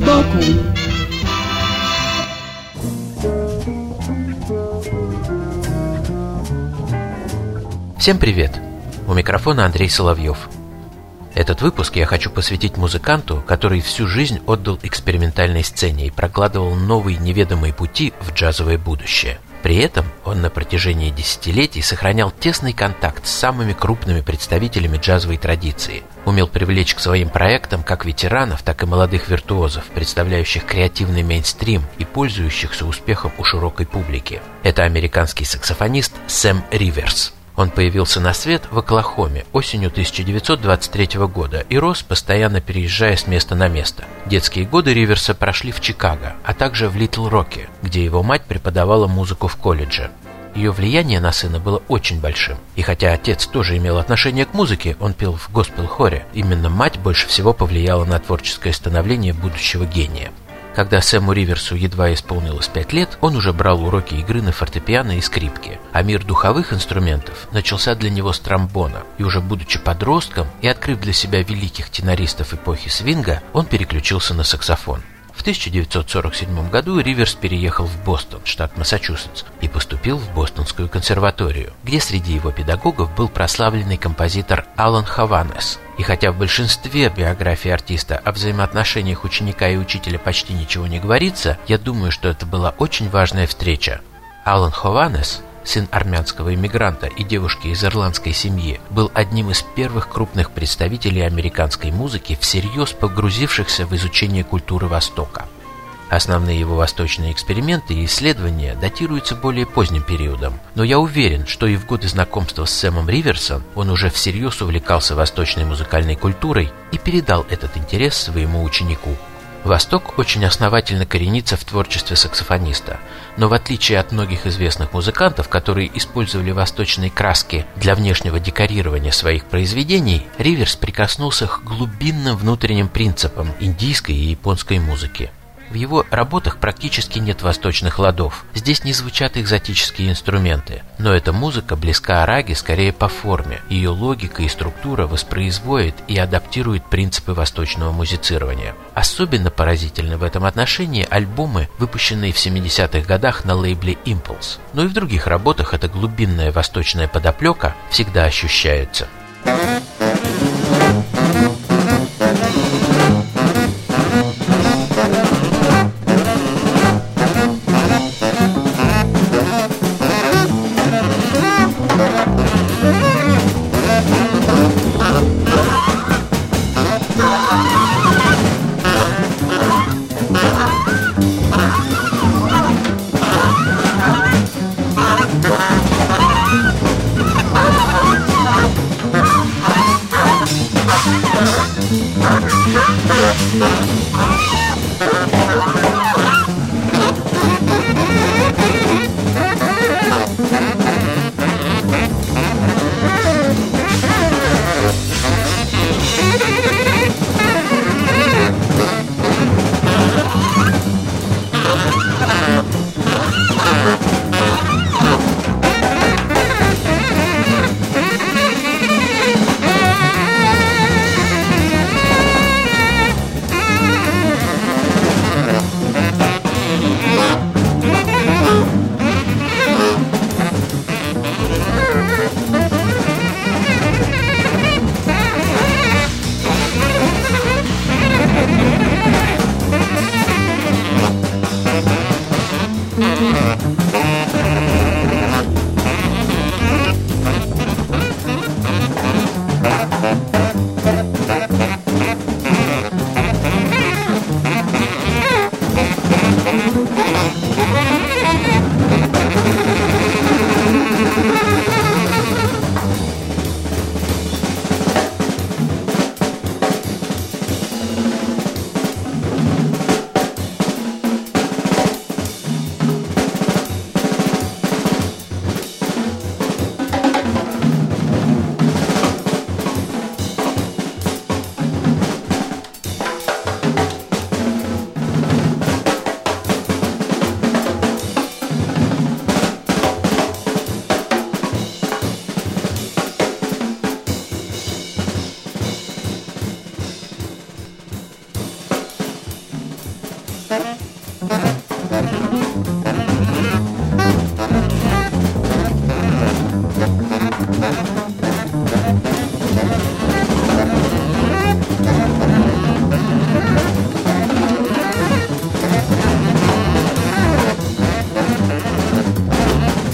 сбоку Всем привет! У микрофона Андрей Соловьев. Этот выпуск я хочу посвятить музыканту, который всю жизнь отдал экспериментальной сцене и прокладывал новые неведомые пути в джазовое будущее. При этом он на протяжении десятилетий сохранял тесный контакт с самыми крупными представителями джазовой традиции, умел привлечь к своим проектам как ветеранов, так и молодых виртуозов, представляющих креативный мейнстрим и пользующихся успехом у широкой публики. Это американский саксофонист Сэм Риверс – он появился на свет в Оклахоме осенью 1923 года и рос, постоянно переезжая с места на место. Детские годы Риверса прошли в Чикаго, а также в Литл-Роке, где его мать преподавала музыку в колледже. Ее влияние на сына было очень большим. И хотя отец тоже имел отношение к музыке, он пел в госпел-хоре, именно мать больше всего повлияла на творческое становление будущего гения. Когда Сэму Риверсу едва исполнилось пять лет, он уже брал уроки игры на фортепиано и скрипке, а мир духовых инструментов начался для него с тромбона, и уже будучи подростком и открыв для себя великих тенористов эпохи свинга, он переключился на саксофон. В 1947 году Риверс переехал в Бостон, штат Массачусетс, и поступил в Бостонскую консерваторию, где среди его педагогов был прославленный композитор Алан Хаванес. И хотя в большинстве биографий артиста о взаимоотношениях ученика и учителя почти ничего не говорится, я думаю, что это была очень важная встреча. Алан Хованес сын армянского иммигранта и девушки из ирландской семьи, был одним из первых крупных представителей американской музыки, всерьез погрузившихся в изучение культуры Востока. Основные его восточные эксперименты и исследования датируются более поздним периодом, но я уверен, что и в годы знакомства с Сэмом Риверсом он уже всерьез увлекался восточной музыкальной культурой и передал этот интерес своему ученику. Восток очень основательно коренится в творчестве саксофониста, но в отличие от многих известных музыкантов, которые использовали восточные краски для внешнего декорирования своих произведений, Риверс прикоснулся к глубинным внутренним принципам индийской и японской музыки. В его работах практически нет восточных ладов. Здесь не звучат экзотические инструменты. Но эта музыка близка Араге скорее по форме. Ее логика и структура воспроизводит и адаптирует принципы восточного музицирования. Особенно поразительны в этом отношении альбомы, выпущенные в 70-х годах на лейбле Impulse. Но и в других работах эта глубинная восточная подоплека всегда ощущается.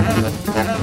Gracias.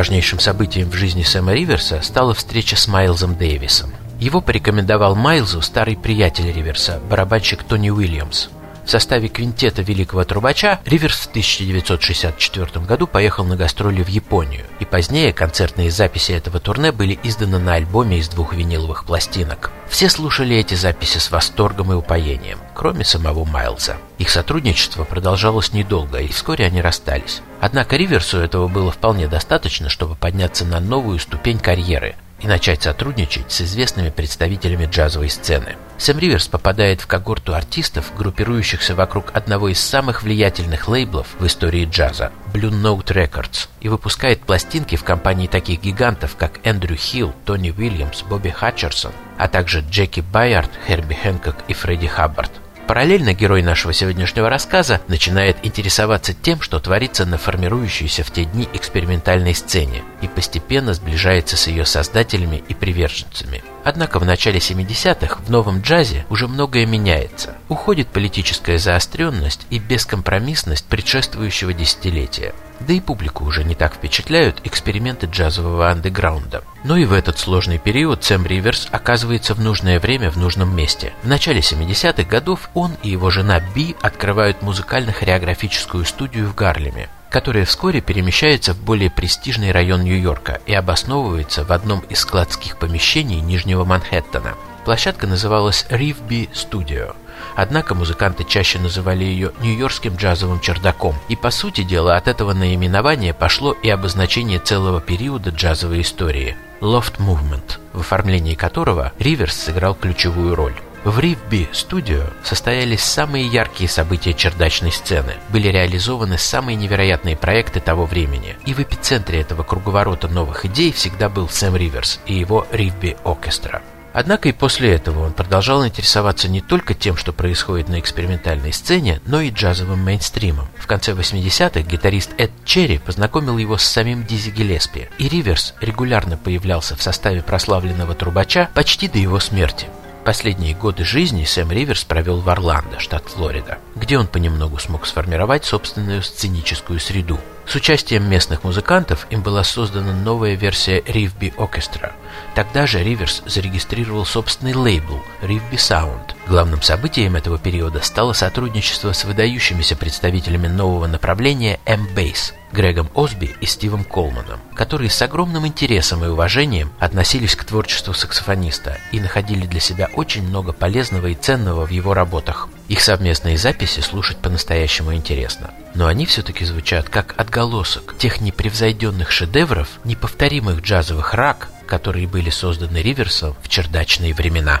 Важнейшим событием в жизни Сэма Риверса стала встреча с Майлзом Дэвисом. Его порекомендовал Майлзу старый приятель Риверса, барабанщик Тони Уильямс. В составе квинтета великого трубача Риверс в 1964 году поехал на гастроли в Японию, и позднее концертные записи этого турне были изданы на альбоме из двух виниловых пластинок. Все слушали эти записи с восторгом и упоением, кроме самого Майлза. Их сотрудничество продолжалось недолго, и вскоре они расстались. Однако Риверсу этого было вполне достаточно, чтобы подняться на новую ступень карьеры – и начать сотрудничать с известными представителями джазовой сцены. Сэм Риверс попадает в когорту артистов, группирующихся вокруг одного из самых влиятельных лейблов в истории джаза – Blue Note Records, и выпускает пластинки в компании таких гигантов, как Эндрю Хилл, Тони Уильямс, Бобби Хатчерсон, а также Джеки Байард, Херби Хэнкок и Фредди Хаббард. Параллельно герой нашего сегодняшнего рассказа начинает интересоваться тем, что творится на формирующейся в те дни экспериментальной сцене и постепенно сближается с ее создателями и приверженцами. Однако в начале 70-х в новом джазе уже многое меняется. Уходит политическая заостренность и бескомпромиссность предшествующего десятилетия. Да и публику уже не так впечатляют эксперименты джазового андеграунда. Но и в этот сложный период Сэм Риверс оказывается в нужное время в нужном месте. В начале 70-х годов он и его жена Би открывают музыкально-хореографическую студию в Гарлеме которая вскоре перемещается в более престижный район Нью-Йорка и обосновывается в одном из складских помещений Нижнего Манхэттена. Площадка называлась Ривби Studio – Однако музыканты чаще называли ее нью-йоркским джазовым чердаком. И по сути дела от этого наименования пошло и обозначение целого периода джазовой истории – Loft Movement, в оформлении которого Риверс сыграл ключевую роль. В Ривби Студио состоялись самые яркие события чердачной сцены, были реализованы самые невероятные проекты того времени, и в эпицентре этого круговорота новых идей всегда был Сэм Риверс и его Ривби Оркестра. Однако и после этого он продолжал интересоваться не только тем, что происходит на экспериментальной сцене, но и джазовым мейнстримом. В конце 80-х гитарист Эд Черри познакомил его с самим Дизи Гелеспи, и Риверс регулярно появлялся в составе прославленного трубача почти до его смерти. Последние годы жизни Сэм Риверс провел в Орландо, штат Флорида, где он понемногу смог сформировать собственную сценическую среду. С участием местных музыкантов им была создана новая версия Ривби Оркестра. Тогда же Риверс зарегистрировал собственный лейбл Ривби Sound. Главным событием этого периода стало сотрудничество с выдающимися представителями нового направления M-Bass Грегом Осби и Стивом Колманом, которые с огромным интересом и уважением относились к творчеству саксофониста и находили для себя очень много полезного и ценного в его работах. Их совместные записи слушать по-настоящему интересно. Но они все-таки звучат как отголосок тех непревзойденных шедевров, неповторимых джазовых рак, которые были созданы Риверсом в чердачные времена.